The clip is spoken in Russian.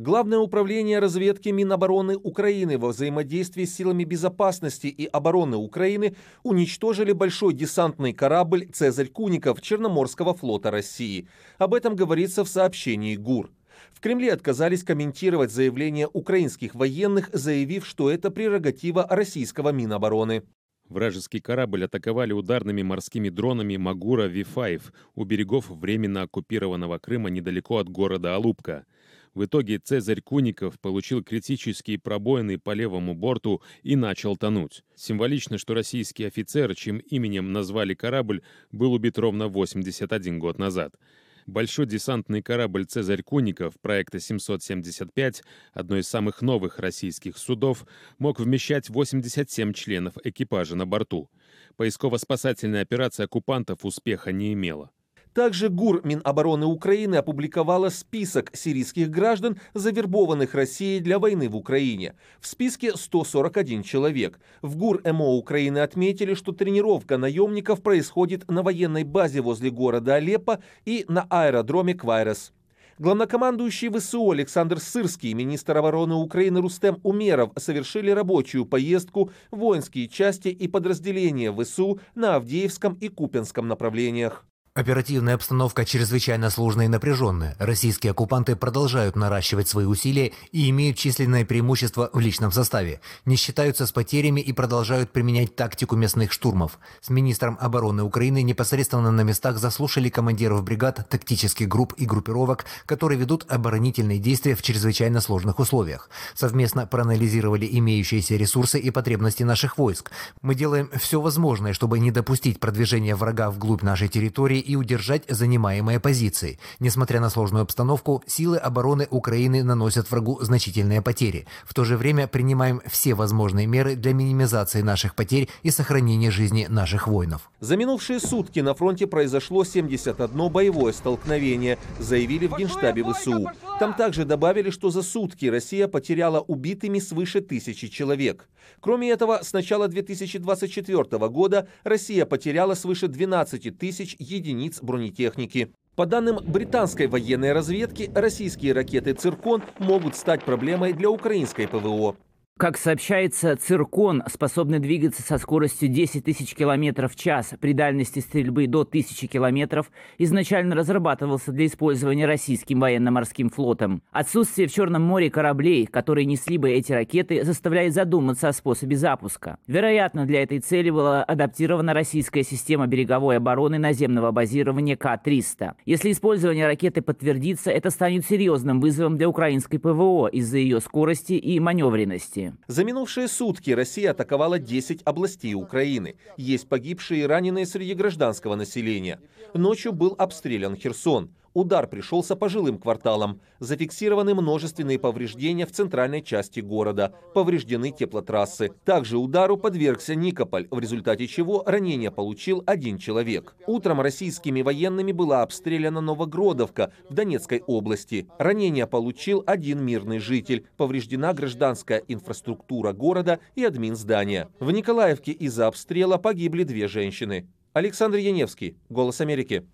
Главное управление разведки Минобороны Украины во взаимодействии с силами безопасности и обороны Украины уничтожили большой десантный корабль «Цезарь Куников» Черноморского флота России. Об этом говорится в сообщении ГУР. В Кремле отказались комментировать заявление украинских военных, заявив, что это прерогатива российского Минобороны. Вражеский корабль атаковали ударными морскими дронами Магура Ви-5 у берегов временно оккупированного Крыма недалеко от города Алупка. В итоге Цезарь Куников получил критические пробоины по левому борту и начал тонуть. Символично, что российский офицер, чьим именем назвали корабль, был убит ровно 81 год назад. Большой десантный корабль «Цезарь Куников» проекта 775, одно из самых новых российских судов, мог вмещать 87 членов экипажа на борту. Поисково-спасательная операция оккупантов успеха не имела. Также ГУР Минобороны Украины опубликовала список сирийских граждан, завербованных Россией для войны в Украине. В списке 141 человек. В ГУР МО Украины отметили, что тренировка наемников происходит на военной базе возле города Алеппо и на аэродроме Квайрес. Главнокомандующий ВСУ Александр Сырский и министр обороны Украины Рустем Умеров совершили рабочую поездку в воинские части и подразделения ВСУ на Авдеевском и Купенском направлениях. Оперативная обстановка чрезвычайно сложная и напряженная. Российские оккупанты продолжают наращивать свои усилия и имеют численное преимущество в личном составе, не считаются с потерями и продолжают применять тактику местных штурмов. С министром обороны Украины непосредственно на местах заслушали командиров бригад, тактических групп и группировок, которые ведут оборонительные действия в чрезвычайно сложных условиях. Совместно проанализировали имеющиеся ресурсы и потребности наших войск. Мы делаем все возможное, чтобы не допустить продвижения врага вглубь нашей территории и удержать занимаемые позиции. Несмотря на сложную обстановку, силы обороны Украины наносят врагу значительные потери. В то же время принимаем все возможные меры для минимизации наших потерь и сохранения жизни наших воинов. За минувшие сутки на фронте произошло 71 боевое столкновение, заявили в Генштабе ВСУ. Там также добавили, что за сутки Россия потеряла убитыми свыше тысячи человек. Кроме этого, с начала 2024 года Россия потеряла свыше 12 тысяч единиц бронетехники. По данным британской военной разведки, российские ракеты «Циркон» могут стать проблемой для украинской ПВО. Как сообщается, «Циркон», способный двигаться со скоростью 10 тысяч километров в час при дальности стрельбы до 1000 километров, изначально разрабатывался для использования российским военно-морским флотом. Отсутствие в Черном море кораблей, которые несли бы эти ракеты, заставляет задуматься о способе запуска. Вероятно, для этой цели была адаптирована российская система береговой обороны наземного базирования К-300. Если использование ракеты подтвердится, это станет серьезным вызовом для украинской ПВО из-за ее скорости и маневренности. За минувшие сутки Россия атаковала 10 областей Украины. Есть погибшие и раненые среди гражданского населения. Ночью был обстрелян Херсон. Удар пришелся по жилым кварталам. Зафиксированы множественные повреждения в центральной части города. Повреждены теплотрассы. Также удару подвергся Никополь, в результате чего ранение получил один человек. Утром российскими военными была обстреляна Новогродовка в Донецкой области. Ранение получил один мирный житель. Повреждена гражданская инфраструктура города и админ здания. В Николаевке из-за обстрела погибли две женщины. Александр Яневский, «Голос Америки».